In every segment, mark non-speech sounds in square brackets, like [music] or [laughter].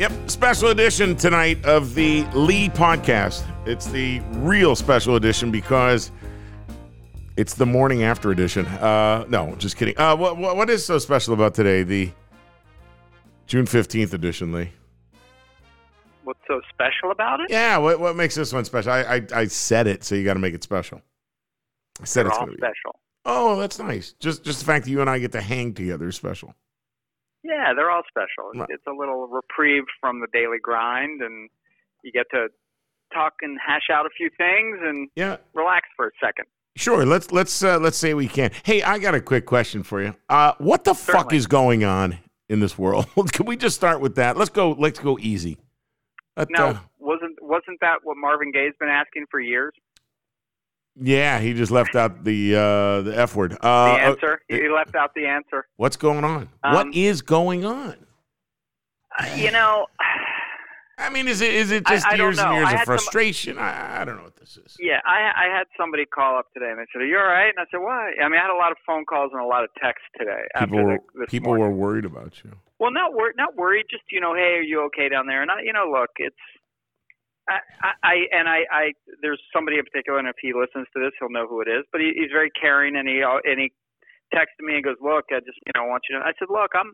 Yep, special edition tonight of the Lee podcast. It's the real special edition because it's the morning after edition. Uh, no, just kidding. Uh, what, what, what is so special about today? The June 15th edition, Lee. What's so special about it? Yeah, what, what makes this one special? I, I, I said it, so you got to make it special. I said They're it's all to be. special. Oh, that's nice. Just just the fact that you and I get to hang together is special. Yeah, they're all special. Right. It's a little reprieve from the daily grind, and you get to talk and hash out a few things and Yeah, relax for a second. Sure. Let's let's uh, let's say we can. Hey, I got a quick question for you. Uh, what the fuck is going on in this world? [laughs] Can we just start with that? Let's go. Let's go easy. Let, Now, uh, wasn't wasn't that what Marvin Gaye's been asking for years? Yeah, he just left out the uh, the f word. The Uh, answer. he left out the answer. what's going on? Um, what is going on? Uh, you know, I mean, is it is it just I years and years I of had some- frustration? I, I don't know what this is. yeah, I I had somebody call up today and they said, "Are you all right?" And I said, "Why?" I mean, I had a lot of phone calls and a lot of texts today. People after were the, people morning. were worried about you. Well, not wor- not worried. Just you know, hey, are you okay down there? And I, you know, look, it's I, I, I and I, I there's somebody in particular, and if he listens to this, he'll know who it is. But he, he's very caring, and he and he texted me and goes, look, I just you know want you to. I said, look, I'm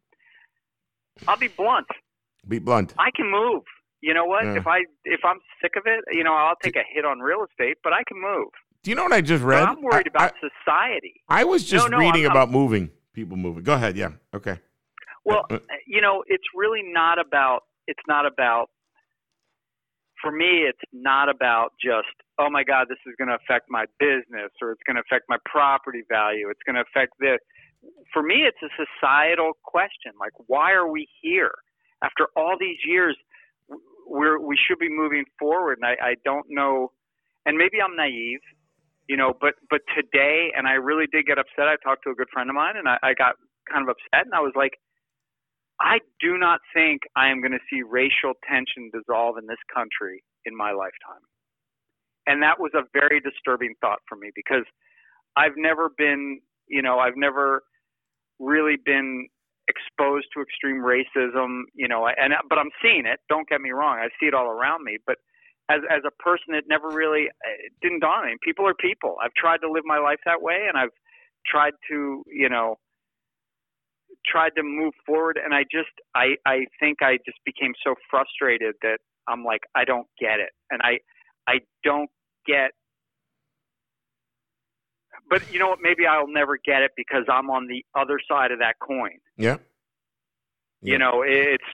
I'll be blunt. Be blunt. I can move. You know what? Yeah. If I if I'm sick of it, you know, I'll take a hit on real estate, but I can move. Do you know what I just But read? I'm worried I- about society. I, I was just no, reading I'm- about moving. People moving. Go ahead. Yeah. Okay. Well, Uh, uh. you know, it's really not about. It's not about. For me, it's not about just. Oh my God, this is going to affect my business, or it's going to affect my property value. It's going to affect this. For me, it's a societal question. Like, why are we here after all these years? We're we should be moving forward, and I, I don't know. And maybe I'm naive, you know. But but today, and I really did get upset. I talked to a good friend of mine, and I, I got kind of upset, and I was like. I do not think I am going to see racial tension dissolve in this country in my lifetime. And that was a very disturbing thought for me because I've never been, you know, I've never really been exposed to extreme racism, you know, and but I'm seeing it. Don't get me wrong, I see it all around me, but as as a person it never really it didn't dawn on me. People are people. I've tried to live my life that way and I've tried to, you know, tried to move forward and I just I I think I just became so frustrated that I'm like I don't get it. And I I don't get but you know what? Maybe I'll never get it because I'm on the other side of that coin. Yeah. you know it's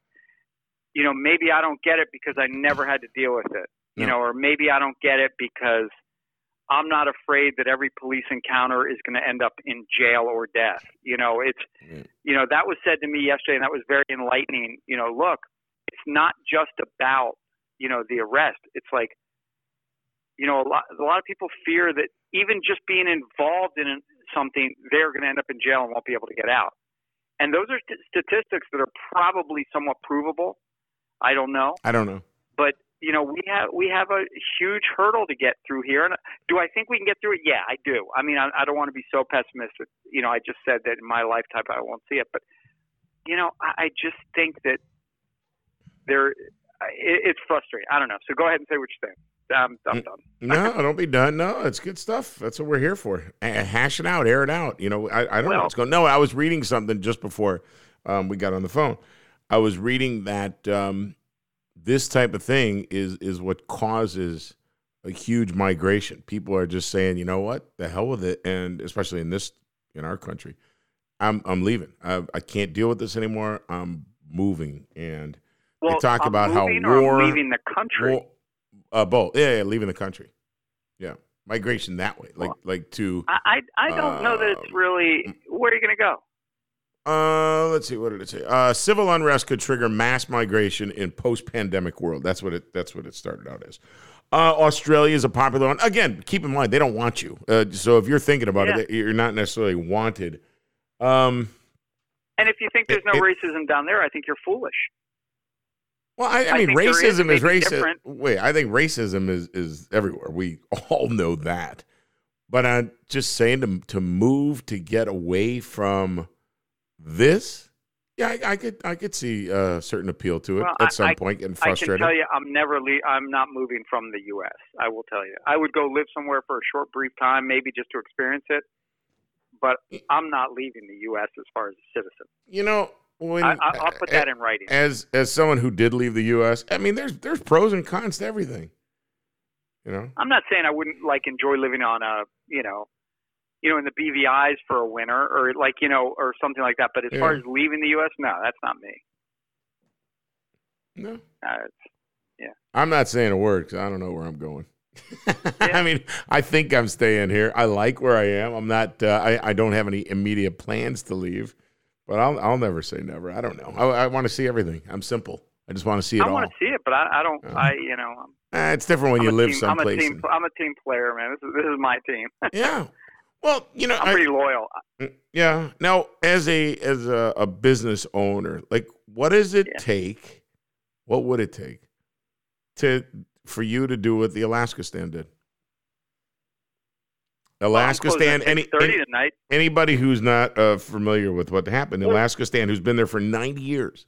you know maybe I don't get it because I never had to deal with it you know or maybe I don't get it because I'm not afraid that every police encounter is going to end up in jail or death. You know it's Yeah. you know that was said to me yesterday and that was very enlightening. You know look it's not just about you know the arrest. It's like you know a lot a lot of people fear that even just being involved in something they're going to end up in jail and won't be able to get out. And those are st- statistics that are probably somewhat provable. I don't know. I don't know. but you know we have we have a huge hurdle to get through here and do i think we can get through it yeah i do i mean i, I don't want to be so pessimistic you know i just said that in my lifetime i won't see it but you know i, I just think that there it, it's frustrating i don't know so go ahead and say what you think i'm, I'm done [laughs] No, don't be done. No, it's good stuff. That's what we're here for. Hash it out, air it out. You know, I, I don't know Well- what's going. No, I was reading something just before um, we got on the phone. I was reading that um, this type of thing is is what causes a huge migration. People are just saying, you know what, the hell with it, and especially in this in our country, I'm I'm leaving. I, I can't deal with this anymore. I'm moving, and well talk I'm about how moving or I'm war- leaving the country well, uh, both. Yeah, yeah, leaving the country. Yeah, migration that way, like like to. I, I don't know that it's Um, really where are you going to go Uh, let's see. What did it say? Uh, civil unrest could trigger mass migration in post-pandemic world. That's what it. That's what it started out as. Uh, Australia is a popular one. Again, keep in mind they don't want you. Uh, so if you're thinking about Yeah. it, you're not necessarily wanted. Um, and if you think there's no it- racism down there i think you're foolish well, I, I I mean, is racism is, maybe racist. Wait, I think racism is is everywhere. We [laughs] all know that. But I'm just saying to to move to get away from this. Yeah, I, I could I could see a certain appeal to it Well, at some I- point. Getting I can tell you, I'm never le- I'm not moving from the U.S. I will tell you, I would go live somewhere for a short, brief time, maybe just to experience it. But I'm not leaving the U.S. as far as a citizen. You know, when I, I, I'll put that in writing. as as someone who did leave the U.S., I mean, there's there's pros and cons to everything. You know, I'm not saying I wouldn't like enjoy living on a, you know, you know, in the BVI's for a winter or like, you know, or something like that. But as far as leaving the U.S., no, that's not me. no, Uh, it's, I'm not saying a word because I don't know where I'm going. [laughs] I mean, I think I'm staying here. I like where I am. I'm not. Uh, I I don't have any immediate plans to leave, but I'll I'll never say never. I don't know. I, I want to see everything. I'm simple. I just want to see it I want to see it, but I, I don't. Yeah. I, you know, I'm, Eh, it's different when I'm you live team, I'm a team. and- I'm a team player, man. This is this is my team. [laughs] yeah. Well, you know, I'm I- pretty loyal. Yeah. Now, as a as a, a business owner, like, what does it Yeah. take? What would it take to for you to do what the Alaska stand did? Alaska well, stand. Any, any anybody who's not uh, familiar with what happened, the Alaska stand, who's been there for ninety years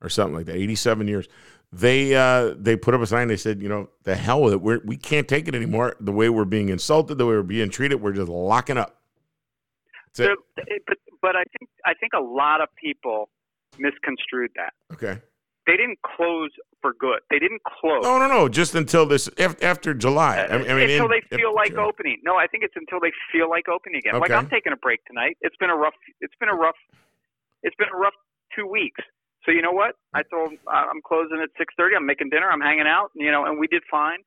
or something like that, eighty-seven years. They uh, they put up a sign. They said, you know, the hell with it. We're, we can't take it anymore. The way we're being insulted, the way we're being treated, we're just locking up. It. There- But but I think I think a lot of people misconstrued that. Okay. They didn't close for good. They didn't close. No, no, no. Just until this after July. I mean, I mean, until in- they feel like opening. No, I think it's until they feel like opening again. Like I'm taking a break tonight. It's been a rough. It's been a rough. It's been a rough two weeks. So you know what? I told uh, I'm closing at 6:30. I'm making dinner. I'm hanging out. You know, and we did fine.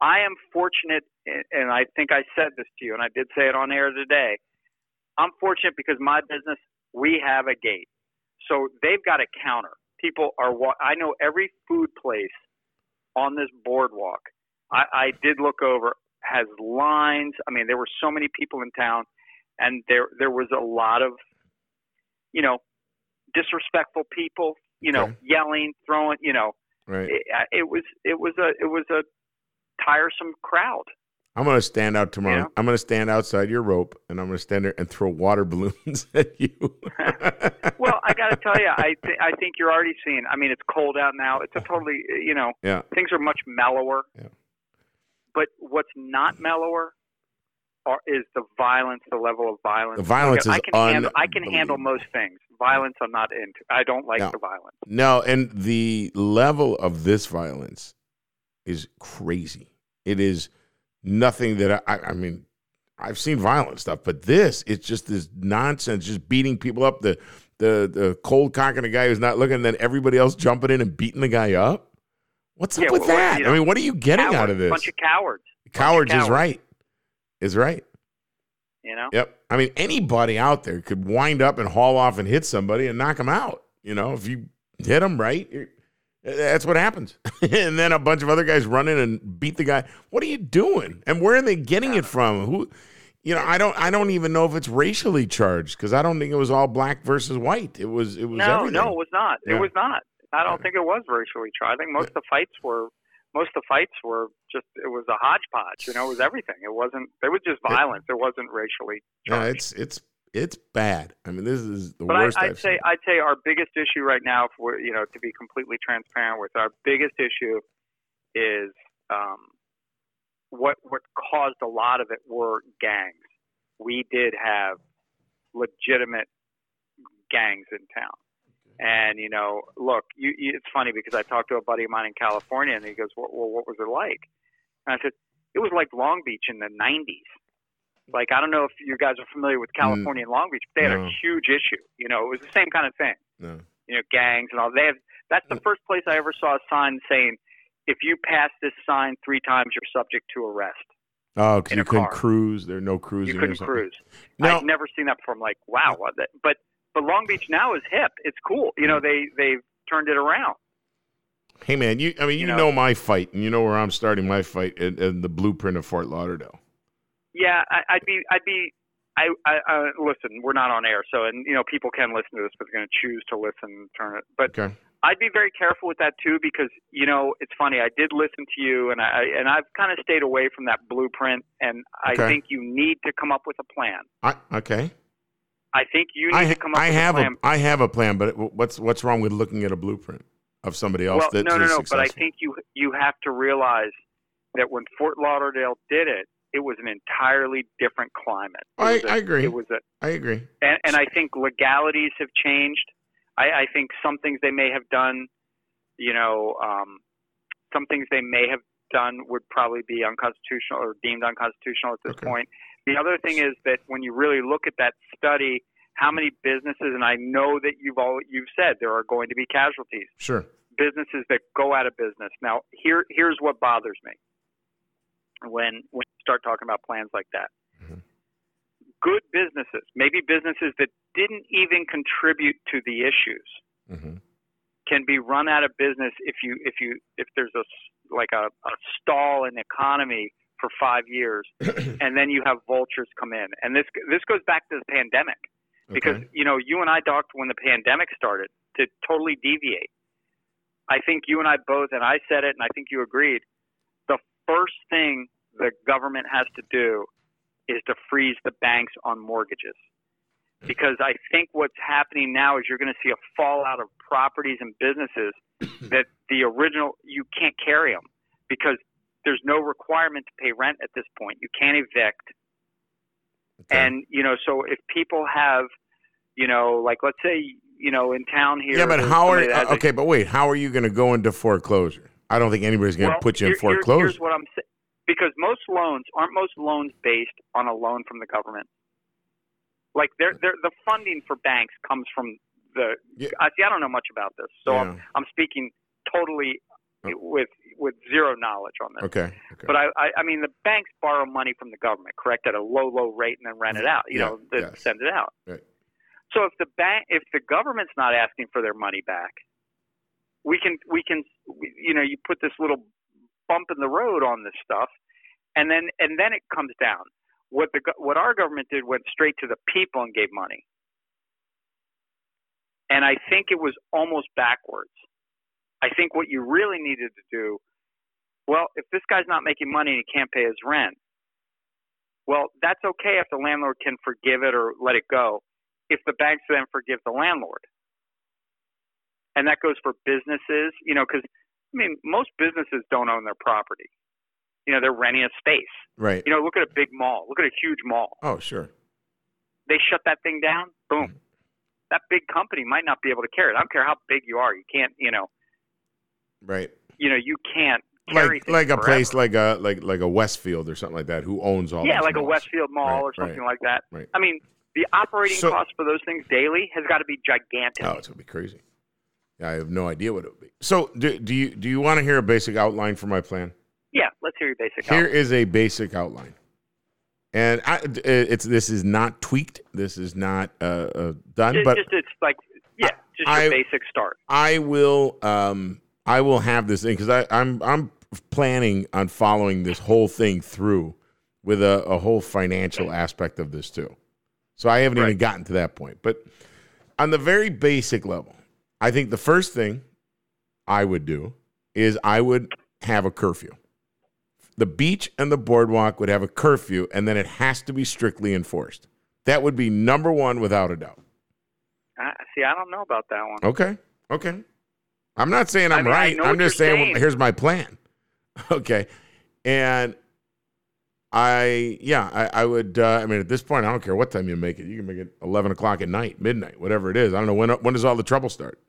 I am fortunate, and I think I said this to you, and I did say it on air today. I'm fortunate because my business we have a gate, so they've got a counter. People are. I know every food place on this boardwalk. I, I did look over has lines. I mean, there were so many people in town, and there there was a lot of, you know, disrespectful people. You know, Okay. yelling, throwing. You know, right. it, it was it was a it was a tiresome crowd. I'm going to stand out tomorrow. I'm going to stand outside your rope, and I'm going to stand there and throw water [laughs] balloons at you. [laughs] Well, I got to tell you, I th- I think you're already seeing. I mean, it's cold out now. It's a totally you know yeah. things are much mellower. Yeah. But what's not mellower are, is the violence, the level of violence. The violence I is can handle. I can handle most things. Violence, I'm not into. I don't like Yeah. the violence. No, and the level of this violence is crazy. It is nothing that I, I mean, I've seen violent stuff, but this, it's just this nonsense, just beating people up. The the the cold cocking a guy who's not looking, and then everybody else jumping in and beating the guy up. What's up Yeah, with well, that? you I mean, what are you getting out of this? Bunch of cowards. cowards, is cowards. right. Is right. You know. Yep. I mean, anybody out there could wind up and haul off and hit somebody and knock them out. You know, if you hit them right, that's what happens. [laughs] and then a bunch of other guys run in and beat the guy. What are you doing? And where are they getting it from? Who? You know, I don't. I don't even know if it's racially charged because I don't think it was all black versus white. It was. It was. No, everything. no, it was not. Yeah. It was not. I don't Yeah. think it was racially charged. I think most of the fights were. Most of the fights were just. It was a hodgepodge. You know, it was everything. It wasn't. It was just violence. It wasn't racially Yeah, charged. it's it's it's bad. I mean, this is the But I, worst. I'd I've say seen. I'd say our biggest issue right now, for you know, to be completely transparent with, our biggest issue is um, what what caused a lot of it were gangs. We did have legitimate gangs in town, and you know, look, you, you, it's funny because I talked to a buddy of mine in California, and he goes, "Well, well what was it like?" And I said, "It was like Long Beach in the '90s." Like I don't know if you guys are familiar with mm. California and Long Beach, but they had a huge issue. You know, it was the same kind of thing. no. You know, gangs and all. They have. That's the first place I ever saw a sign saying, "If you pass this sign three times, you're subject to arrest." Oh, because you couldn't car. cruise. There are no cruising. You couldn't cruise. No. I've never seen that before. I'm like, wow. But but Long Beach now is hip. It's cool. You know, they they've turned it around. Hey man, you I mean you, You know, know- my fight, and you know where I'm starting my fight in, in the blueprint of Fort Lauderdale. Yeah, I, I'd be I'd be. I, I, I listen. We're not on air, so and you know people can listen to this, but they're going to choose to listen and turn it. But Okay. I'd be very careful with that too because you know it's funny. I did listen to you, and I and I've kind of stayed away from that blueprint. And I Okay. think you need to come up with a plan. I, okay. I think you need I, to come up I with have a plan. a I have a plan, but what's what's wrong with looking at a blueprint of somebody else well, that's no, no, no. But I think you you have to realize that when Fort Lauderdale did it, it was an entirely different climate. I, a- I agree. It was a, I agree. and, and I think legalities have changed. I, I think some things they may have done, you know, um, some things they may have done would probably be unconstitutional or deemed unconstitutional at this Okay. point. The other thing is that when you really look at that study, how many businesses, and I know that you've all you've said there are going to be casualties, Sure. businesses that go out of business. Now, here here's what bothers me when when you start talking about plans like that. Mhm. Good businesses, maybe businesses that didn't even contribute to the issues, hmm can be run out of business if you if you if there's a like a, a stall in the economy for five years, [clears throat] and then you have vultures come in. And this this goes back to the pandemic because Okay. you know you and I talked when the pandemic started to totally deviate. I think you and I both, and I said it, and I think you agreed. The first thing the government has to do is to freeze the banks on mortgages, because I think what's happening now is you're going to see a fallout of properties and businesses [clears throat] that the original you can't carry them because there's no requirement to pay rent at this point. You can't evict. Okay. And you know, so if people have, you know, like let's say, you know, in town here. yeah, but how are that has a- okay? But wait, how are you going to go into foreclosure? I don't think anybody's going to well, put you in here- here- foreclosure. here's what I'm saying. Because most loans aren't most loans based on a loan from the government. Like they're, they're, the funding for banks comes from the. Yeah. I see. I don't know much about this, so I'm, I'm speaking totally Oh. with with zero knowledge on this. Okay. okay. But I, I, I mean, the banks borrow money from the government, correct, at a low, low rate, and then rent it out. You Yeah, know, then yes. send it out. Right. So if the bank, if the government's not asking for their money back, we can, we can, you know, you put this little bump in the road on this stuff, and then, and then it comes down. What the, what our government did went straight to the people and gave money, and I think it was almost backwards. I think what you really needed to do well, if this guy's not making money and he can't pay his rent, well, that's okay if the landlord can forgive it or let it go. If the banks then forgive the landlord, and that goes for businesses, you know, because I mean, most businesses don't own their property. You know, they're renting a space. right. You know, look at a big mall. Look at a huge mall. Oh, sure. They shut that thing down. Boom. Mm-hmm. That big company might not be able to carry it. I don't care how big you are. You can't. You know. Right. You know. You can't carry Like like a forever. place like a like like a Westfield or something like that who owns all. yeah, like a. Westfield Mall Right, or something right, like that. right. I mean, the operating So- cost for those things daily has got to be gigantic. Oh, it's gonna be crazy. Yeah, I have no idea what it would be. So, do, do you do you want to hear a basic outline for my plan? Yeah, let's hear your basic. Here outline. is a basic outline, and I, it's this is not tweaked. This is not uh, uh, done, Ju- but just it's like yeah, just I- your basic start. I will um I will have this thing because I'm I'm planning on following this whole thing through with a, a whole financial aspect of this too. So I haven't even gotten to that point. But on the very basic level, I think the first thing I would do is I would have a curfew. The beach and the boardwalk would have a curfew, and then it has to be strictly enforced. That would be number one without a doubt. I, see, I don't know about that one. Okay. Okay. I'm not saying I'm I mean, right. I'm just saying, saying. here's my plan. [laughs] Okay. And I, yeah, I, I would, uh, I mean, at this point, I don't care what time you make it. You can make it 11 o'clock at night, midnight, whatever it is. I don't know when, when does all the trouble start?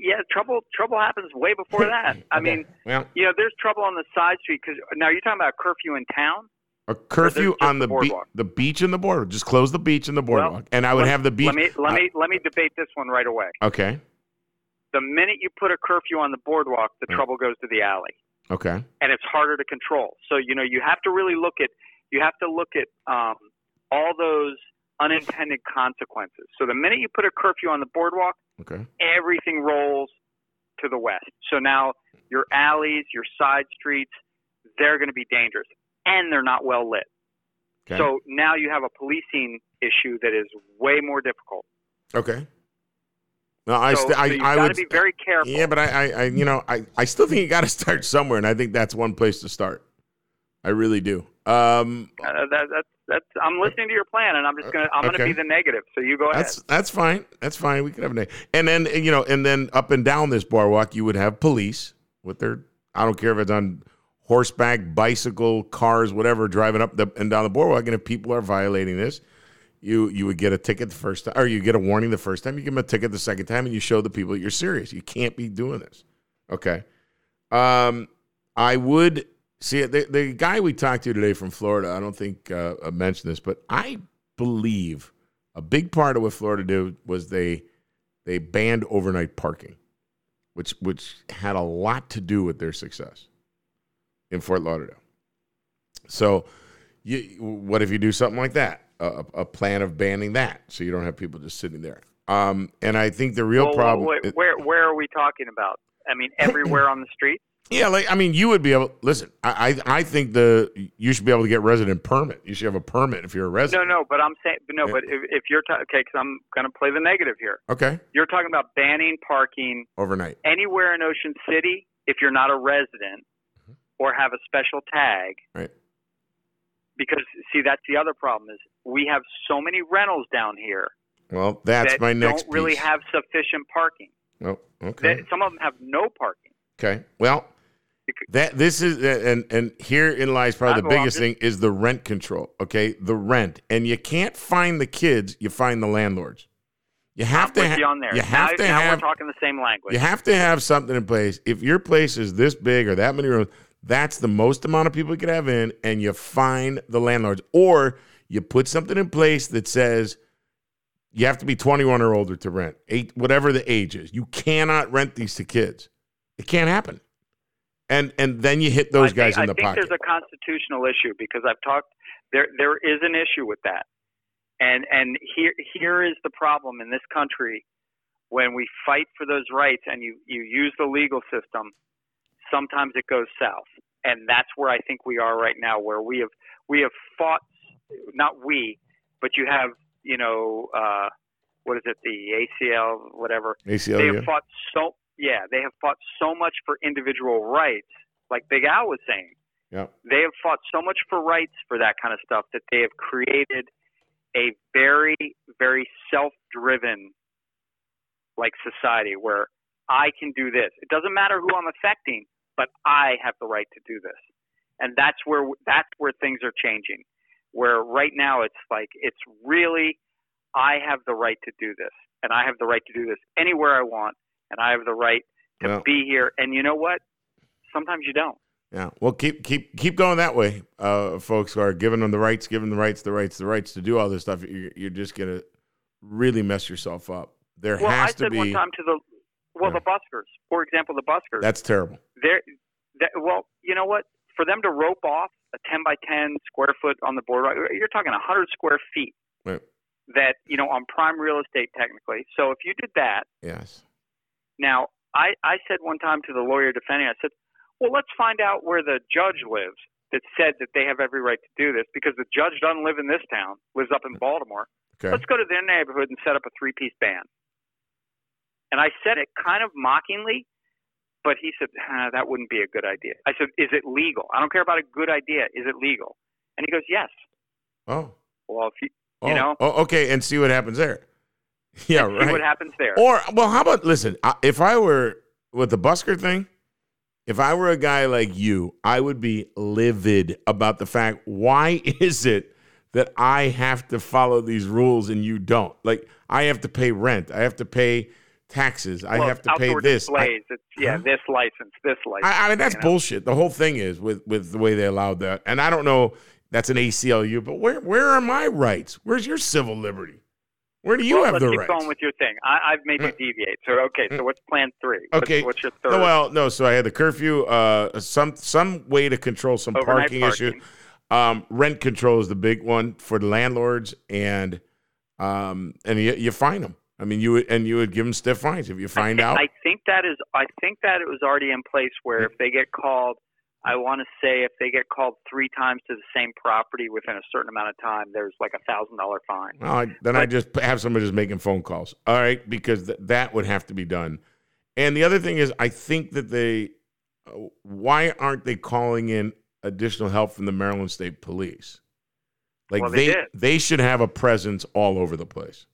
Yeah, trouble trouble happens way before that. [laughs] I Okay. mean, well, you know, there's trouble on the side street because now you're talking about curfew in town. A curfew on the the, beach, the beach and the boardwalk. Just close the beach and the Well, boardwalk. and I would let- have the beach. Let me let me let me debate this one right away. okay. The minute you put a curfew on the boardwalk, the trouble goes to the alley. Okay. and it's harder to control. So you know you have to really look at you have to look at um, all those unintended consequences. So the minute you put a curfew on the boardwalk, Okay. everything rolls to the west. So now your alleys, your side streets, they're going to be dangerous, and they're not well lit. Okay. So now you have a policing issue that is way more difficult. okay. No, I, so, st- so I, you've I got would. to be very careful. Yeah, but I, I, I you know, I, I still think you got to [laughs] start somewhere, and I think that's one place to start. I really do. Um, Uh, that, that's that's I'm listening to your plan, and I'm just gonna I'm Okay. gonna be the negative. So you go ahead. that's that's fine. That's fine. We can have a name. And then you know, and then up and down this boardwalk, you would have police with their I don't care if it's on horseback, bicycle, cars, whatever, driving up the, and down the boardwalk. And if people are violating this, you you would get a ticket the first time, or you get a warning the first time. You give them a ticket the second time, and you show the people that you're serious. You can't be doing this. Okay. Um, I would see the, the guy we talked to today from Florida. I don't think uh, I mentioned this, but I believe a big part of what Florida did was they they banned overnight parking, which which had a lot to do with their success in Fort Lauderdale. So, you, what if you do something like that? A, a plan of banning that, so you don't have people just sitting there. Um, and I think the real Well, problem. wait, where where are we talking about? I mean, everywhere on the street. Yeah, like I mean, you would be able. Listen, I I I think the you should be able to get resident permit. You should have a permit if you're a resident. no, no, but I'm saying, but no, but if, if you're ta- okay, because I'm going to play the negative here. Okay, You're talking about banning parking overnight. anywhere in Ocean City if you're not a resident or have a special tag. Right. Because see, that's the other problem is we have so many rentals down here Well, that's that my next don't really piece. have sufficient parking. Oh, okay. That- some of them have no parking. Okay. Well, that this is and and herein lies probably Uh, the biggest thing is the rent control. Okay, the rent, and you can't find the kids. You find the landlords. You have I'm to. ha- you on there. You have now, to now have. we're talking the same language. You have to have something in place. If your place is this big or that many rooms, that's the most amount of people you could have in, and you find the landlords, or you put something in place that says you have to be 21 or older to rent, eight, whatever the age is. You cannot rent these to kids. It can't happen. And and then you hit those I guys think, in the I think pocket. there's a constitutional issue because I've talked. There there is an issue with that, and and here here is the problem in this country when we fight for those rights and you you use the legal system. Sometimes it goes south, and that's where I think we are right now, where we have we have fought. Not we, but you have you know uh, what is it the ACL whatever. ACL they have fought so yeah they have fought so much for individual rights like big al was saying. Yeah. they have fought so much for rights for that kind of stuff that they have created a very very self-driven like society where i can do this. It doesn't matter who i'm affecting but i have the right to do this and that's where that's where things are changing where right now it's like it's really i have the right to do this and i have the right to do this anywhere i want and i have the right to Well- be here and you know what sometimes you don't Yeah. Well, keep keep keep going that way, uh, folks. Who are giving them the rights, giving the rights, the rights, the rights to do all this stuff. You're, you're just gonna really mess yourself up. There well has i to said be. one time to the well Yeah. the buskers for example the buskers That's terrible. They're that, well you know what for them to rope off a 10 by 10 square foot on the boardwalk you're talking 100 square feet Right. that you know on prime real estate technically so if you did that Yes. Now, I, I said one time to the lawyer defending, I said, well, let's find out where the judge lives that said that they have every right to do this because the judge doesn't live in this town, lives up in mm. Baltimore. Okay. Let's go to their neighborhood and set up a three piece band. And I said it kind of mockingly, but he said, ah, that wouldn't be a good idea. I said, is it legal? I don't care about a good idea. Is it legal? And he goes, yes. Oh. Well, if you, Oh. you know, Oh, okay. And see what happens there. [laughs] Yeah. see right. what happens there. Or well, how about listen? If I were with the busker thing, if I were a guy like you, I would be livid about the fact why [laughs] is it that I have to follow these rules and you don't? Like I have to pay rent, I have to pay taxes, I have to pay this. I, it's, yeah, Huh? this license, this license. I, I mean, that's you know? bullshit. The whole thing is with with the way they allowed that, and I don't know. That's an ACLU, but where where are my rights? Where's your civil liberty? Where do you well, have let's the keep rights? going with your thing. I, I've made you Mm. deviate. So okay, so what's plan three? Okay. What's, your third? No, well, no. So I had the curfew. Uh, some some way to control some Overnight parking, issue. Um, rent control is the big one for the landlords, and um, and you, you fine them. I mean, you would and you would give them stiff fines if you find I, out. I think that is. I think that it was already in place where if they get called, I want to say if they get called three times to the same property within a certain amount of time, there's like a thousand dollar fine. Well, I, then I just have somebody just making phone calls. All right, because th- that would have to be done. And the other thing is, I think that they, uh, why aren't they calling in additional help from the Maryland State Police? Like Well, they they they should have a presence all over the place.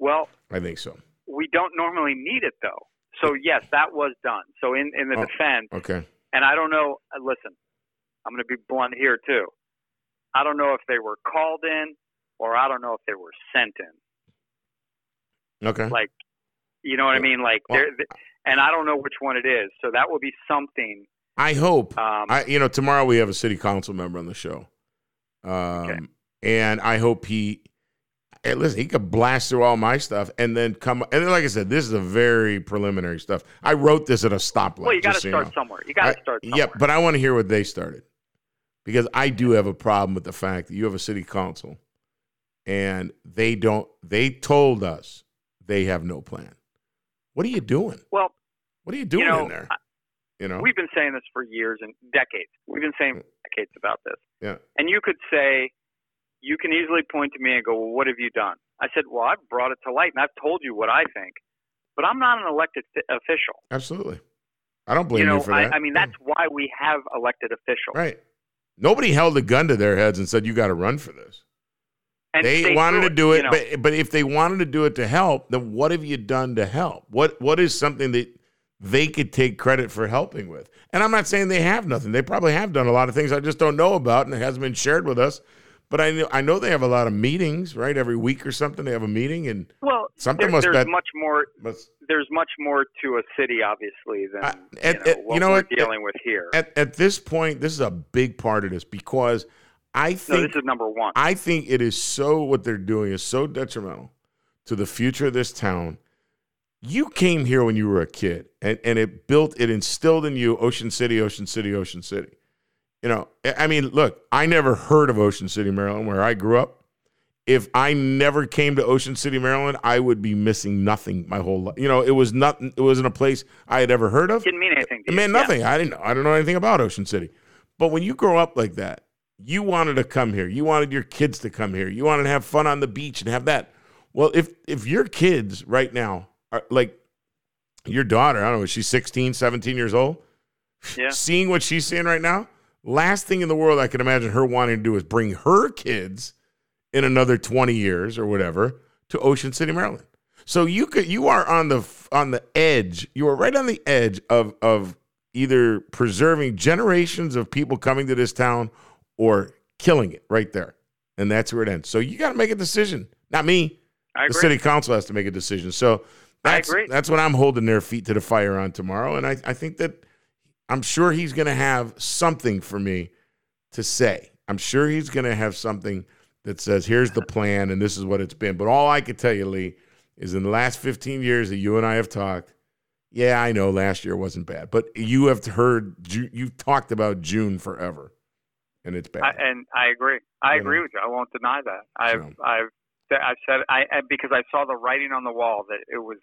Well, I think so. we don't normally need it though. So yes, that was done. So in in the Oh. defense, Okay. and I don't know. uh, Listen, I'm going to be blunt here too. I don't know if they were called in or I don't know if they were sent in. Okay. Like, you know what I mean? Like, Well- they're, and I don't know which one it is. So that would be something. I hope. Um, I you know tomorrow we have a city council member on the show, um, Okay. and I hope he. Hey, listen, he could blast through all my stuff and then come. And then, like I said, this is a very preliminary stuff. I wrote this at a stoplight. well, you got to so start know. somewhere. You got to start somewhere. Yeah, but I want to hear what they started because I do have a problem with the fact that you have a city council and they don't. They told us they have no plan. What are you doing? well, What are you doing you know, in there? I- You know? we've been saying this for years and decades. We've been saying decades about this. Yeah. And you could say, you can easily point to me and go, well, what have you done? I said, well, I've brought it to light and I've told you what I think, but I'm not an elected fi- official. Absolutely. I don't blame you you, for that. I mean, that's why we have elected officials. right. Nobody held a gun to their heads and said you got to run for this. And they wanted to do you it, know. but but if they wanted to do it to help, then what have you done to help? What what is something that they could take credit for helping with? And I'm not saying they have nothing. They probably have done a lot of things I just don't know about, and it hasn't been shared with us. But I know I know they have a lot of meetings, right? Every week or something, they have a meeting, and well, something there, must there's bet- much more. must There's much more to a city, obviously, than Uh, you know, at- what you know we're dealing with here. at at this point, this is a big part of this because I no, think this is number one. I think it is so what they're doing is so detrimental to the future of this town. You came here when you were a kid and, and it built it instilled in you Ocean City, Ocean City, Ocean City. You know, I- mean, look, I never heard of Ocean City, Maryland, where I grew up. If I never came to Ocean City, Maryland, I would be missing nothing my whole life. You know, it was not it wasn't a place I had ever heard of. didn't mean anything. To It meant Yeah. nothing. I didn't. I don't know anything about Ocean City. But when you grow up like that, you wanted to come here. You wanted your kids to come here. You wanted to have fun on the beach and have that. Well, if if your kids right now are like your daughter, I don't know, she's 16, 17 years old, Yeah. seeing what she's seeing right now, last thing in the world I can imagine her wanting to do is bring her kids in another 20 years or whatever to Ocean City, Maryland. So you could you are on the on the edge. You are right on the edge of of either preserving generations of people coming to this town or killing it right there. And that's where it ends. So you got to make a decision. Not me. I The city council has to make a decision. So that's that's what I'm holding their feet to the fire on tomorrow. And I, I think that I'm sure he's going to have something for me to say. I'm sure he's going to have something that says, here's the plan and this is what it's been. But all I could tell you, Lee, is in the last 15 years that you and I have talked, yeah, I know last year wasn't bad, but you have heard, you've talked about June forever, and it's bad. I, and I agree. I You agree know. with you. I won't deny that. I've So. I've I've said I I- because I saw the writing on the wall that it was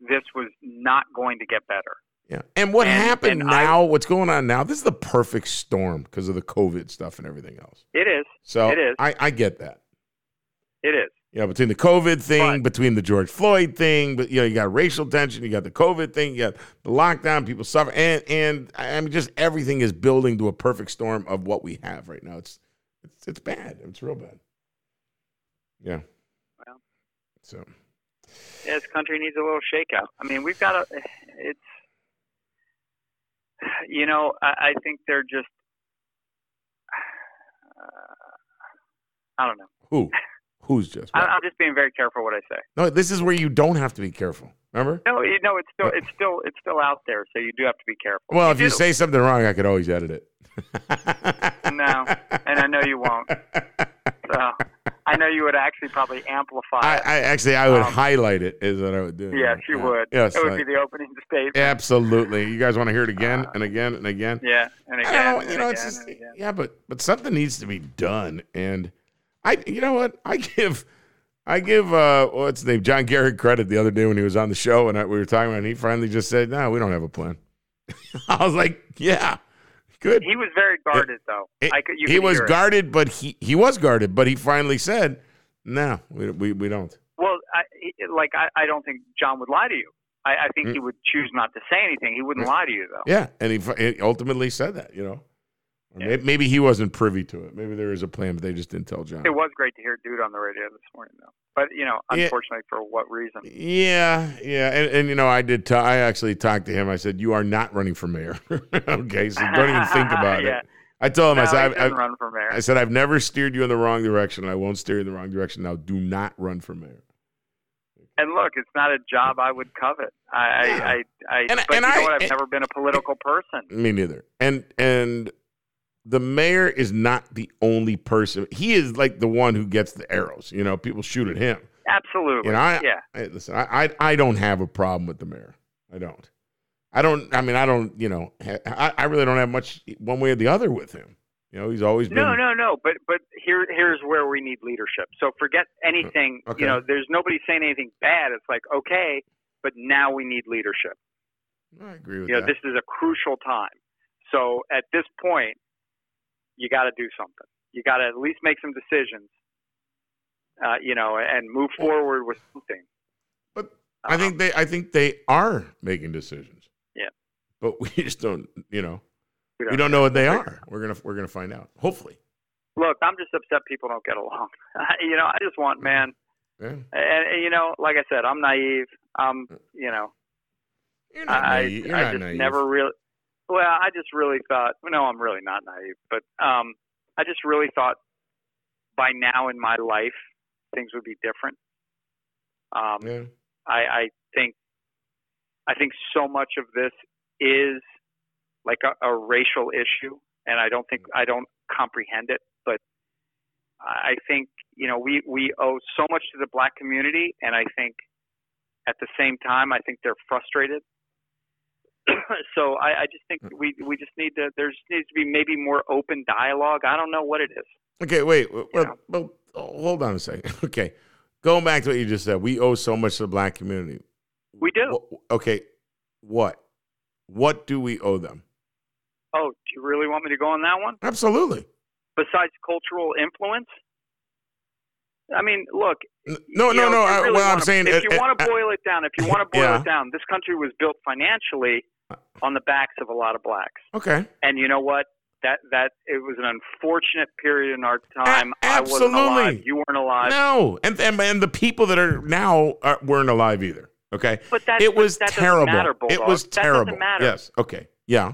this was not going to get better. Yeah. And what And- happened and I- now, what's going on now, this is the perfect storm because of the COVID stuff and everything else. It is. So It is. I, I get that. It is. You know, between the COVID thing, But- between the George Floyd thing, but you know, you got racial tension, you got the COVID thing, you got the lockdown, people suffer, and and I mean, just everything is building to a perfect storm of what we have right now. It's it's it's bad. It's real bad. Yeah. Well. So Yeah, this country needs a little shakeout. I mean, we've got a. It's. You know, I, I think they're just. Uh, I don't know. who? Who's just? I? I'm just being very careful what I say. no, this is where you don't have to be careful. Remember? No, you know, it's still, it's still, it's still out there, so you do have to be careful. Well, if you say something wrong, I could always edit it. [laughs] No, and I know you won't. [laughs] I know you would actually probably amplify. I. I actually I would Um, highlight it. Is what I would do. yes, you Yeah. would. Yes, it would I- be the opening statement. absolutely. You guys want to hear it again Uh, and again and again? Yeah, and I again, don't know. and You know, again, it's just yeah, but but something needs to be done. And I, you know what? I give. I give uh, what's his name, John Gehrig, credit the other day when he was on the show and I, we were talking about. And he finally just said, "No, we don't have a plan." [laughs] I was like, "Yeah, good." He was very guarded, though. It- I could, you he was hear it. guarded, but he he was guarded, but he finally said, "No, we we, we don't." Well, I, like I, I don't think John would lie to you. I, I think Mm. he would choose not to say anything. He wouldn't lie to you, though. Yeah, and he, he ultimately said that. You know, Maybe, maybe he wasn't privy to it. Maybe there is a plan, but they just didn't tell John. It was great to hear Dude on the radio this morning, though. But you know, Yeah. unfortunately, for what reason? Yeah, yeah, and, and you know, I did. ta- I actually talked to him. I said, "You are not running for mayor." [laughs] okay, so don't even think [laughs] about Yeah. it. I told him, no, I said, I've, run for mayor. I said, I've never steered you in the wrong direction. and I won't steer you in the wrong direction. Now, do not run for mayor. and look, it's not a job I would covet. I, Yeah. I, I, I And- but and you know I- what? I've and- never been a political person. Me neither. And and the mayor is not the only person. He is like the one who gets the arrows. You know, people shoot at him. Absolutely. Know, I, yeah. I listen. I, I I don't have a problem with the mayor. I don't. I don't. I mean, I don't. You know, I, I really don't have much one way or the other with him. You know, he's always been. No, no, no. But but here here's where we need leadership. So forget anything. Okay. You know, there's nobody saying anything bad. It's like okay, but now we need leadership. I agree with You know, this is a crucial time. So at this point, you got to do something. You got to at least make some decisions. Uh, you know, and move forward with something. But I Um, think they. I think they are making decisions. Yeah. But we just don't. You know, we we don't know what they are. We're gonna. We're gonna find out. Hopefully. Look, I'm just upset people don't get along. [laughs] you know, I just want man. Yeah. And, and you know, like I said, I'm naive. Um, you know, You're not I, naive. You're I not just naive. never really. Well, I just really thought. No, I'm really not naive, but um, I just really thought by now in my life things would be different. Um, Yeah. I, I think, I think so much of this is like a, a racial issue, and I don't think I don't comprehend it. But I think you know we we owe so much to the black community, and I think at the same time I think they're frustrated. [laughs] so I, I just think we we just need to there just needs to be maybe more open dialogue. I don't know what it is. Okay, wait. Well, Yeah. well, hold on a second. [laughs] Okay, going back to what you just said, we owe so much to the black community. We do. Okay, what? What do we owe them? Oh, do you really want me to go on that one? Absolutely. Besides cultural influence? I mean, look. No, no, know, no. if I, really well, I'm wanna- saying, if you uh, want to boil it down, if you want to [laughs] boil Yeah. it down, this country was built financially on the backs of a lot of blacks, okay, and you know what? That that it was an unfortunate period in our time. A- I wasn't alive. absolutely. You weren't alive. no, and, and and the people that are now are, weren't alive either. Okay, But that it was that terrible. Matter, it was terrible. Yes. Okay. Yeah.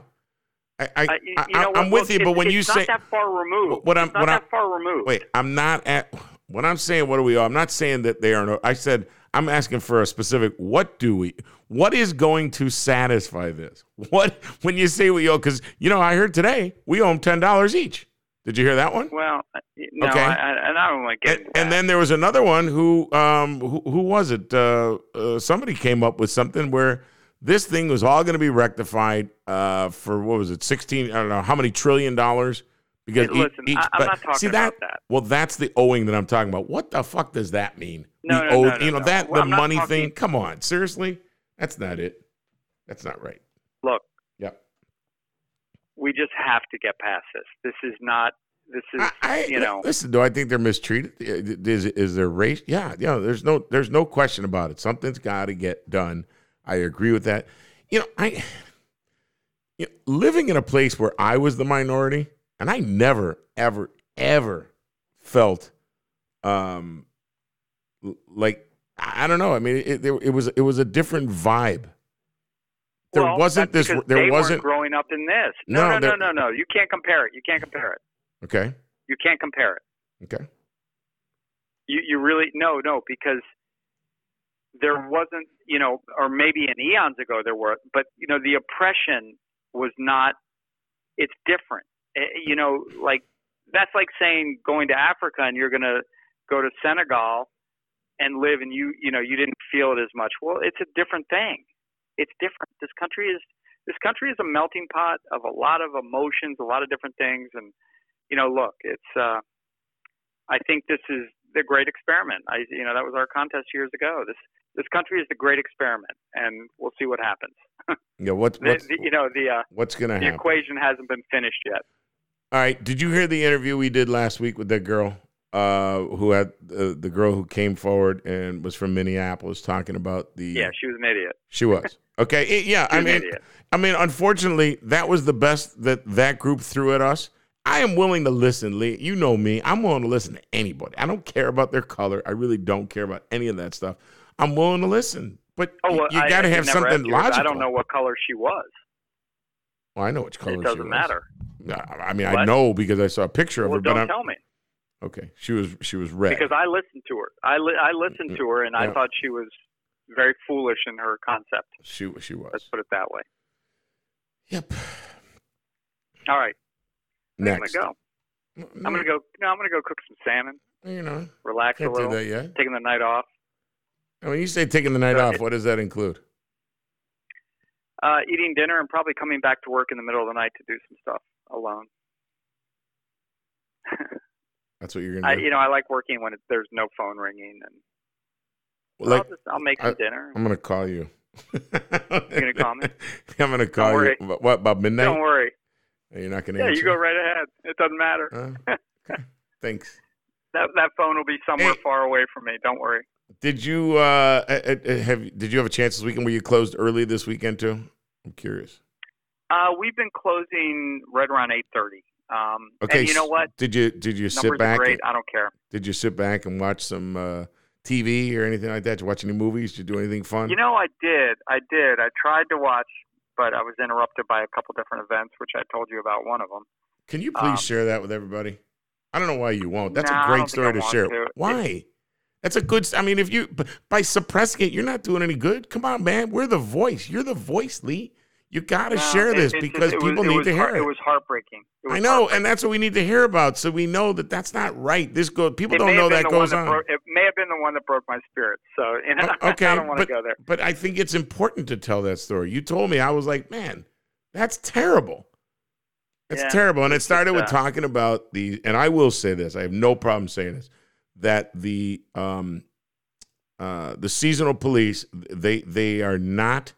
I, I, Uh, you, I, you I'm what? with you, but when you say that far removed, What I'm- not what that I'm- far removed. Wait, I'm not at when I'm saying what do we. I'm not saying that they are no. I said I'm asking for a specific. What do we? What is going to satisfy this? What when you say we owe? Because you know I heard today we owe them ten dollars each. Did you hear that one? Well, uh, no, Okay. I, I, and I don't want to get And, and then there was another one who um who, who was it? Uh, uh, somebody came up with something where this thing was all going to be rectified uh for what was it? Sixteen? I don't know how many trillion dollars. Because Hey, listen, each, I- I'm but not talking see about that, that. Well, that's the owing that I'm talking about. What the fuck does that mean? No, we no, owe, no, no, you know no. that Well, the money talking- thing. Come on, seriously, that's not it. That's not right. Look, Yep. we just have to get past this. This is not. This is I, I you know. listen. Do I think they're mistreated? Is is there race? Yeah, yeah. There's no there's no question about it. Something's got to get done. I agree with that. You know, I you know, living in a place where I was the minority, and I never, ever, ever felt um like I don't know. I mean, it, it, it was it was a different vibe. There well, wasn't this. There wasn't. growing up in this. No, No, no, no, no, no. You can't compare it. You can't compare it. Okay. You can't compare it. Okay. You you really no no because there wasn't you know or maybe in eons ago there were but you know the oppression was not it's different Eh, you know like that's like saying going to Africa and you're going to go to Senegal and live and you you know you didn't feel it as much well it's a different thing it's different this country is this country is a melting pot of a lot of emotions a lot of different things and you know look it's uh I think this is the great experiment. I, you know, that was our contest years ago. This this country is the great experiment, and we'll see what happens. [laughs] Yeah. What's The, what's the, you know, the uh, what's gonna happen the happen? equation hasn't been finished yet. All right. Did you hear the interview we did last week with that girl uh, who had uh, the girl who came forward and was from Minneapolis talking about the? Yeah, she was an idiot. she was. [laughs] Okay. it- yeah. I mean. I mean, unfortunately, that was the best that that group threw at us. I am willing to listen, Lee. You know me. I'm willing to listen to anybody. I don't care about their color. I really don't care about any of that stuff. I'm willing to listen, but Oh, well, you got to have something asked you, 'cause logical. I don't know what color she was. Well, I know which color it doesn't matter. I mean, I know because I saw a picture of Well, her. But don't I'm, tell me okay, she was she was red. because I listened to her. I li- I listened to her, and I thought she was very foolish in her concept. she she was. Let's put it that way. Yep. All right, Next. I'm gonna go. I'm gonna go. No, I'm gonna go cook some salmon, You know, relax a little, that yet. taking the night off, And when you say taking the night So off, it- what does that include? uh, eating dinner, and probably coming back to work in the middle of the night to do some stuff alone. [laughs] That's what you're gonna do. you know, I like working when it, there's no phone ringing, and Well, like, I'll just I'll make some I- dinner. I'm gonna call you. you gonna call me? [laughs] I'm gonna call you. worry. What, about midnight? Don't worry. You're not gonna Yeah, answer. you go right ahead. It doesn't matter. Uh, [laughs] okay. Thanks. That that phone will be somewhere Hey. far away from me. Don't worry. Did you uh, have? Did you have a chance this weekend? Were you closed early this weekend too? I'm curious. Uh, we've been closing right around eight thirty. Um, Okay. and you know what? Did you did you sit Numbers are back? great. I don't care. Did you sit back and watch some uh, TV or anything like that? Did you watch any movies? Did you do anything fun? You know, I did. I did. I tried to watch, but I was interrupted by a couple different events, which I told you about one of them. Can you please um, share that with everybody? I don't know why you won't. That's No, a great story to share. to. Why? That's a good. I mean, if you by suppressing it, you're not doing any good. Come on, man. We're the voice. You're the voice, Lee. You got to No, share it- this it because it people it need was to heart- hear it. It was heartbreaking. It was I know, heartbreaking. and that's what we need to hear about, so we know that that's not right. This go. People don't know that goes on. Broke, it may have been the one that broke my spirit. So, you know, O- okay, I don't want to go there. but I think it's important to tell that story. You told me, I was like, man, that's terrible. It's Yeah, terrible, and it started with uh, talking about the. And I will say this: I have no problem saying this. That the um, uh, the seasonal police they they are not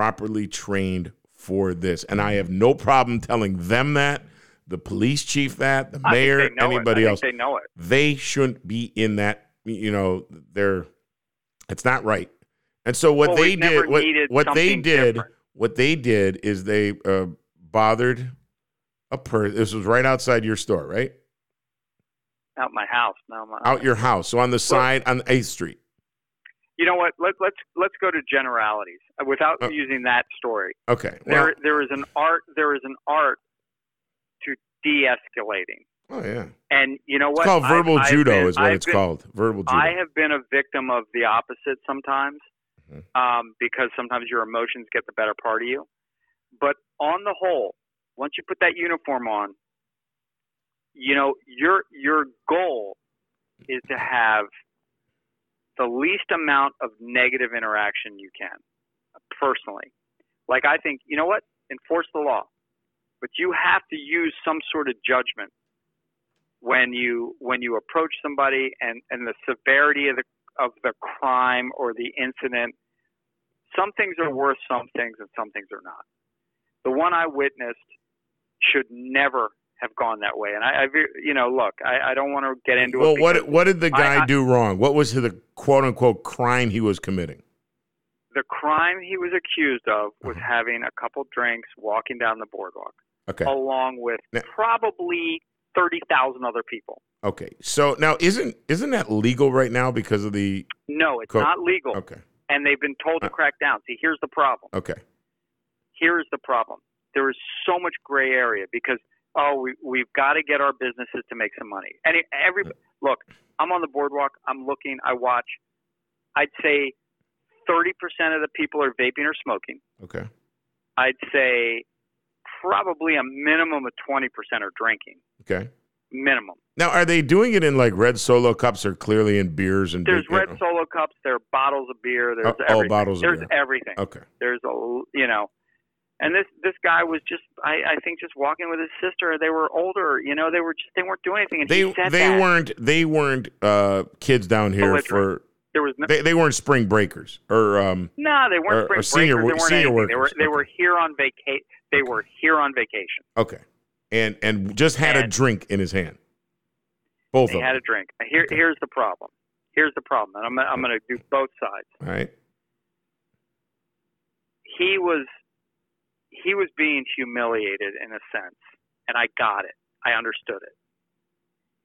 properly trained for this, and I have no problem telling them that. The police chief that, the mayor, anybody else they know it. they shouldn't be in that you know they're it's not right and so what Well, they did what, what they did different. what they did is they uh, bothered a person this was right outside your store right Out my house. No, my, out your house so on the side on 8th street You know what? Let, let's let's go to generalities uh, without Uh, using that story. okay well, There there is an art there is an art to de-escalating. oh yeah And you know what? it's called verbal I've judo been- is what I've it's been- called verbal judo I have been a victim of the opposite sometimes, Mhm. um, because sometimes your emotions get the better part of you. But on the whole, once you put that uniform on, you know your your goal is to have the least amount of negative interaction you can. Personally, like I think, you know what? Enforce the law, but you have to use some sort of judgment when you when you approach somebody and and the severity of the of the crime or the incident some things are worth some things and some things are not the one i witnessed should never have gone that way. And i, I you know look i, I don't want to get into well it Well, what what did the guy I- do wrong? What was the quote unquote crime he was committing? The crime he was accused of was Mhm. having a couple drinks walking down the boardwalk okay. along with Now- probably 30,000 other people. Okay. So now isn't isn't that legal right now because of the no it's Co- not legal. Okay. And they've been told to Uh, crack down. See here's the problem. Okay. Here's the problem. There is so much gray area because oh, we we've got to get our businesses to make some money. And every look, I'm on the boardwalk. I'm looking. I watch. I'd say 30% of the people are vaping or smoking. okay I'd say probably a minimum of 20% are drinking. okay Minimum. Now, are they doing it in like red solo cups or clearly in beers and There's big- red uh, solo cups. There are bottles of beer. There's Oh, oh, everything. bottles of There's beer. everything. Okay. there's a you know and this this guy was just I, I think just walking with his sister they were older you know they were just they weren't doing anything and They they that. weren't they weren't uh, kids down here Belligerent. for there was no they, they weren't spring breakers or um no they weren't or spring senior breakers they senior anything. they were they Okay. were here on vacation they were here on vacation okay and and just had a drink in his hand. Both they of had them. a drink here Okay. here's the problem here's the problem and I'm I'm going to do both sides All right. he was he was being humiliated in a sense and I got it I understood it.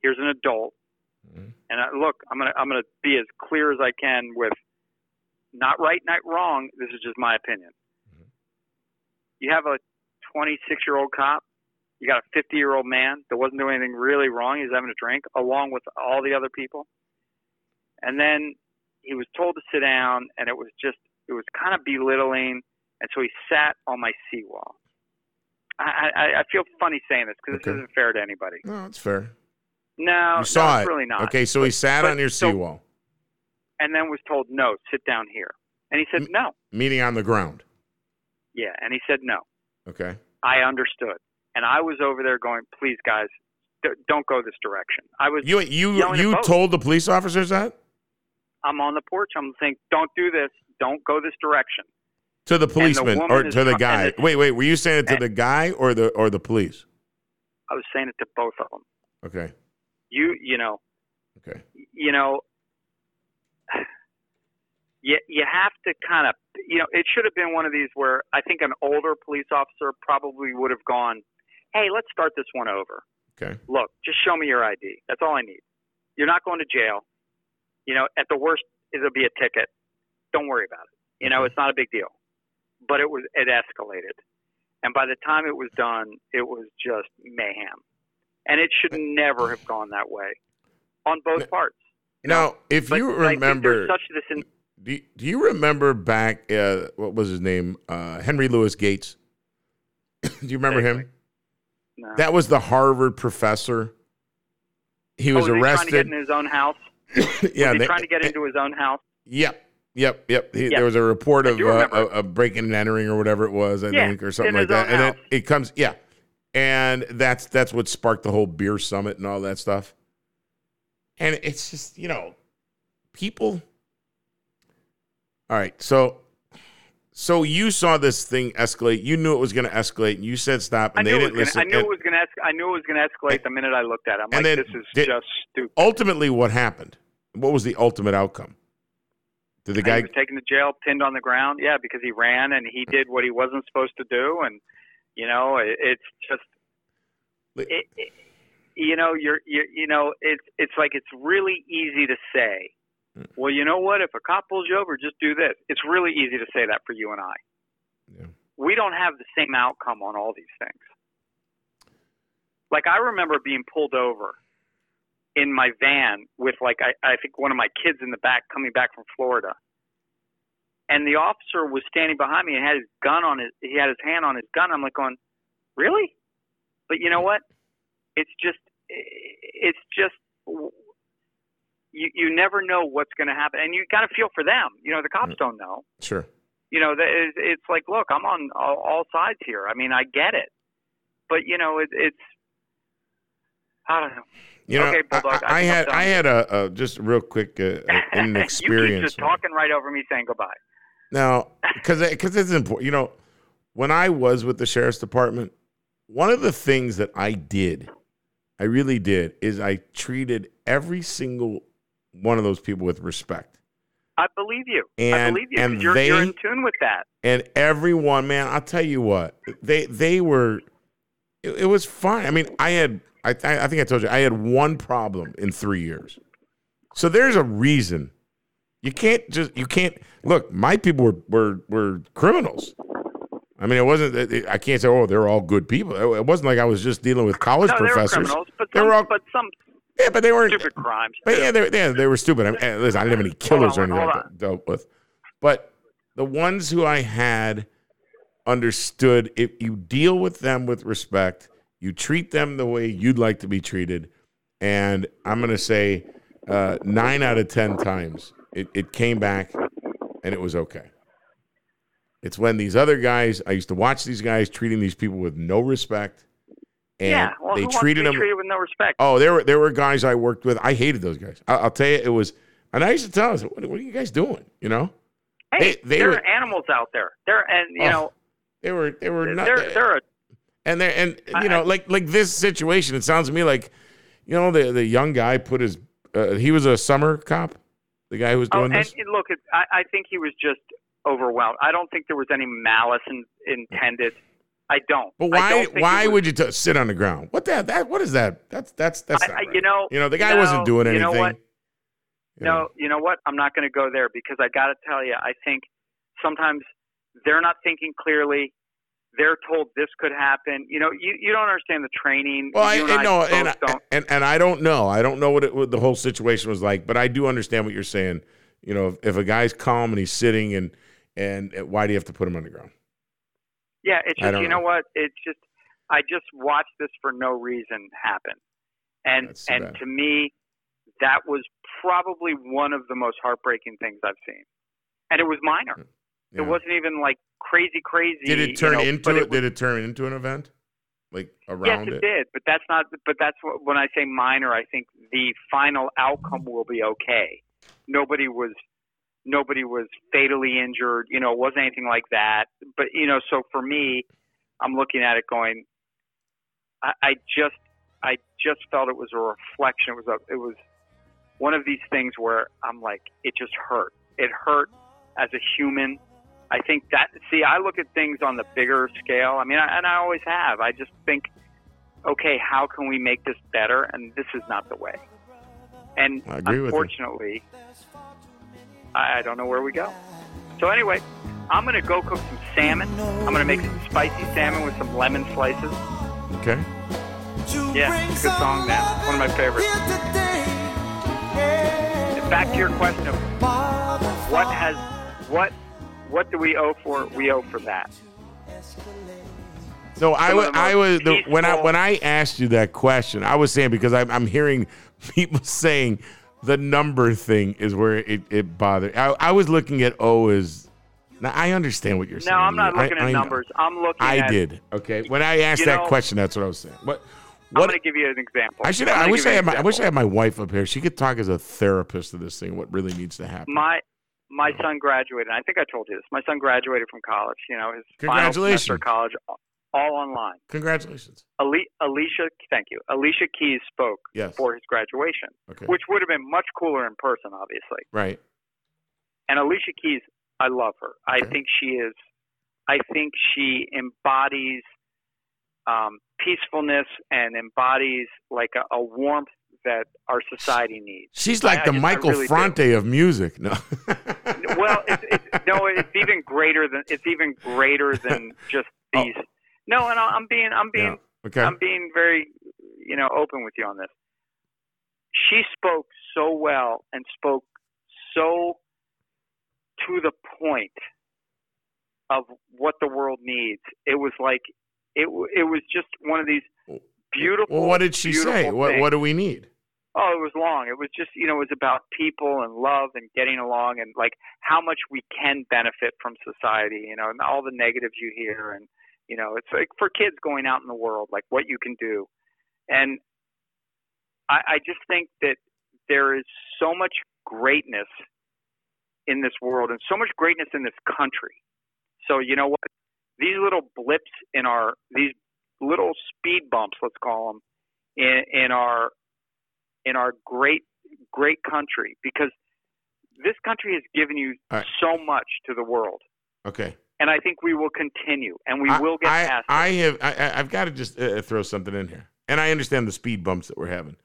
Here's an adult, Mhm. and I, look, I'm gonna I'm gonna be as clear as I can with not right, not wrong. This is just my opinion. Mhm. You have a 26 year old cop. You got a 50 year old man that wasn't doing anything really wrong. He's having a drink along with all the other people. And then he was told to sit down, and it was just it was kind of belittling. And so he sat on my seawall. I, I, I feel funny saying this because Okay. this isn't fair to anybody. No, it's fair. No, You saw no, it. really not. Okay, so he sat but- on your so- seawall, And then was told, no, sit down here. And he said, no. Meaning on the ground. Yeah. And he said, no. Okay. I understood. And I was over there going, please, guys, d- don't go this direction. I was, You you you told the police officers that I'm on the porch. I'm saying, don't do this. Don't go this direction. To the policeman woman or to the guy. it's- Wait, wait. Were you saying it to the guy or the or the police? I was saying it to both of them. Okay. You, you know, Okay. you know, you you have to kind of, you know, it should have been one of these where I think an older police officer probably would have gone, "Hey, let's start this one over. Okay. Look, just show me your ID. That's all I need. You're not going to jail. You know, at the worst, it'll be a ticket. Don't worry about it. You know, it's not a big deal." But it was it escalated, and by the time it was done, it was just mayhem, and it should never have gone that way on both parts. Now, if But you remember, there's such this in, do you, do you remember back? Uh, what was his name? Uh, Henry Louis Gates. [coughs] do you remember him? No. That was the Harvard professor. He was oh, was arrested. He trying to get in his own house. [coughs] yeah, was he they- trying to get into his own house? Yep. Yep, yep. He, Yep. There was a report of uh, a, a breaking and entering or whatever it was, I Yeah, think, or something like that. And then it comes, yeah, and that's that's what sparked the whole beer summit and all that stuff. And it's just you know, people. All right, so so you saw this thing escalate. You knew it was going to escalate, and you said stop, and they didn't gonna, listen. I knew And it was going to. I knew it was going to escalate the minute I looked at it. I'm And like, then this is did- just stupid. ultimately, what happened? What was the ultimate outcome? Did the guy? was taken to jail, pinned on the ground. Yeah, because he ran and he did what he wasn't supposed to do, and you know, it, it's just, it, it, you know, you're, you're, you know, it's it's like it's really easy to say. Mm. Well, you know what? If a cop pulls you over, just do this. It's really easy to say that for you and I. Yeah. We don't have the same outcome on all these things. Like I remember being pulled over in my van with like I, I think one of my kids in the back coming back from Florida. And the officer was standing behind me and had his gun on his he had his hand on his gun. I'm like going, Really? But you know what? It's just it's just you you never know what's going to happen and you got to feel for them. You know, the cops Mm. don't know. Sure. You know, that is- it's like, look, I'm on all, all sides here. I mean, I get it. But you know, it, it's I don't know. You know, Okay, Bulldog, I, I I had. I had a, a just real quick uh, [laughs] an you experience. just talking right over me saying goodbye. Now, because because it's important. You know, when I was with the sheriff's department, one of the things that I did, I really did, is I treated every single one of those people with respect. I believe you. I And- believe you. and you're, you're in tune with that. and everyone, man, I'll tell you what, they they were, it, it was fine. I mean, I had, I I think I told you, I had one problem in three years. So there's a reason. You can't just you can't look. My people were were were criminals. I mean, it wasn't. it- I can't say, oh, they're all good people. It- It wasn't like I was just dealing with college No, they were professors. criminals, but They some, were all- but some Yeah, but they weren't. stupid crimes. But yeah, they, yeah, they were stupid. I mean, listen, I didn't have any killers on, or anything I dealt with. But the ones who I had understood if you deal with them with respect, you treat them the way you'd like to be treated. And I'm going to say uh, nine out of 10 times it, it came back and it was okay. It's when these other guys, I used to watch these guys treating these people with no respect. And yeah, well, they treated them treated with no respect? Oh, there were there were guys I worked with. I hated those guys. I, I'll tell you, it was. And I used to tell us, what, what are you guys doing? You know, hey, they- they there were- are animals out there. There and you Oh, know they were they were not. they're they're a and they and you know, I- like like this situation. It sounds to me like, you know, the the young guy put his. Uh, he was a summer cop. The guy who was oh, doing and this. and look, it, I, I think he was just overwhelmed. I don't think there was any malice in, intended. I don't. But why? don't Why would you t- sit on the ground? What that? That what is that? That's that's that's I- not right. you know- You know, the guy no, wasn't doing you anything. know what? You know? No, you know what? I'm not going to go there because I got to tell you, I think sometimes they're not thinking clearly. They're told this could happen. You know, you, you don't understand the training. Well, I, you and I know, and, I- don't. and and I don't know. I don't know what, it, what the whole situation was like, but I do understand what you're saying. You know, if, if a guy's calm and he's sitting, and and uh, why do you have to put him on the ground? Yeah, it's just you know know. what? It's just I just watched this for no reason happen, and That's and bad. to me, that was probably one of the most heartbreaking things I've seen, and it was minor. Hmm. Yeah. It wasn't even like crazy, crazy. Did it you turn know, into but it? was- did it turn into an event? Like Yes, around it, it? did, but that's not. But that's what, when I say minor. I think the final outcome will be okay. Nobody was, nobody was fatally injured. You know, it wasn't anything like that. But you know, so for me, I'm looking at it going. I, I just, I just felt it was a reflection. It was a, it was one of these things where I'm like, it just hurt. It hurt as a human. I think that see, I look at things on the bigger scale. I mean, I, and I always have. I just think, okay, how can we make this better? And this is not the way. And I agree with unfortunately, I, don't know where we go. So anyway, I'm gonna go cook some salmon. I'm gonna make some spicy salmon with some lemon slices. Okay. Yeah, it's a good song, man. One of my favorites. Back to your question of what has what what do we owe for? We owe for that. So I was, the I was the, when I when I asked you that question, I was saying because I'm, I'm hearing [laughs] people saying the number thing is where it, it bothered. I, I was looking at O as. Now I understand what you're saying. No. I'm not looking I at know. numbers. I'm looking I at. did. Okay. When I asked that know- question, that's what I was saying. What? I'm going to give you an example. I should. I wish I had. My, I wish I had my wife up here. She could talk as a therapist to this thing. What really needs to happen? My my son graduated. I think I told you this. My son graduated from college. You know, his final Congratulations. semester college, all online. Congratulations. Ali- Alicia, thank you. Alicia Keys spoke Yes. for his graduation, Okay. which would have been much cooler in person, obviously. right. And Alicia Keys, I love her. I think she is. I think she embodies um, peacefulness and embodies like a, a warmth that our society needs. She's like I the just- Michael really do. Fronte of music. No. [laughs] well, it's, it's, no, it's even greater than it's even greater than [laughs] just oh. these. No, and I- I'm being I'm being Oh. Yeah. Okay. I'm being very you know open with you on this. She spoke so well and spoke so to the point of what the world needs. It was like it it was just one of these beautiful. Well, what did she say? beautiful What. What do we need? Oh, it was long. It was just, you know, it was about people and love and getting along and like how much we can benefit from society, you know, and all the negatives you hear. And, you know, it's like for kids going out in the world, like what you can do. And I, I just think that there is so much greatness in this world and so much greatness in this country. So, you know what? These little blips in our, these little speed bumps, let's call them, in, in our in our great great country because this country has given you right. so much to the world Okay. and i think we will continue and we I- will get I, past I it. have. I, I've got to just uh, throw something in here, and I understand the speed bumps that we're having.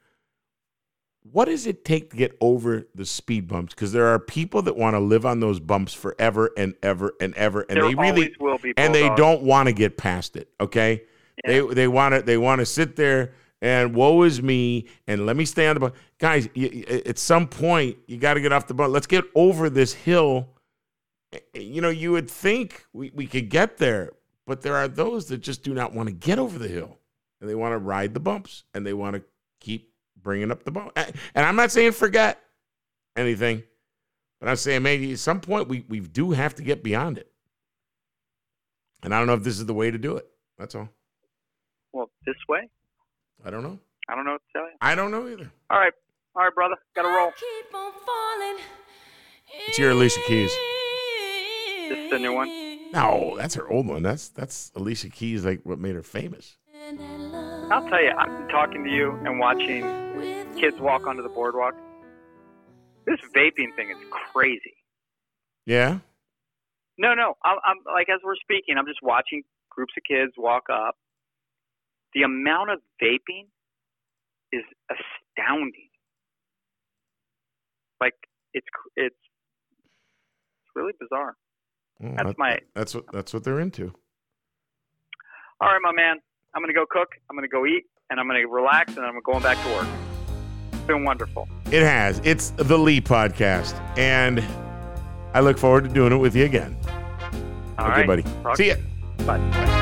What does it take to get over the speed bumps? Because there are people that want to live on those bumps forever and ever and ever, and there they really will be and they don't want to get past it. Okay, Yeah. they they want to they want to sit there and woe is me and let me stay on the bus. Guys, y- y- at some point you got to get off the bus. Let's get over this hill. You know, you would think we, we could get there, but there are those that just do not want to get over the hill and they want to ride the bumps and they want to keep bringing up the bump. And I'm not saying forget anything, but I'm saying maybe at some point we, we do have to get beyond it. And I don't know if this is the way to do it. That's all. well this way I don't know. i don't know what to tell you I don't know either. all right all right brother gotta roll Keep on falling. It's your Alicia Keys. This is the new one? No, that's her old one. That's that's Alicia Keys, like what made her famous. i'll tell you i'm talking to you and watching kids walk onto the boardwalk this vaping thing is crazy Yeah. no no i'm, I'm like as we're speaking i'm just watching groups of kids walk up. The amount of vaping is astounding. Like it's it's it's really bizarre. Well, That's that- my That's what that's what they're into. all right, my man. I'm gonna go cook. I'm gonna go eat, and I'm gonna relax, and I'm going back to work. It's been wonderful. It has. It's the Lee podcast, and I look forward to doing it with you again. All okay, right, buddy. Talk- See ya. Bye.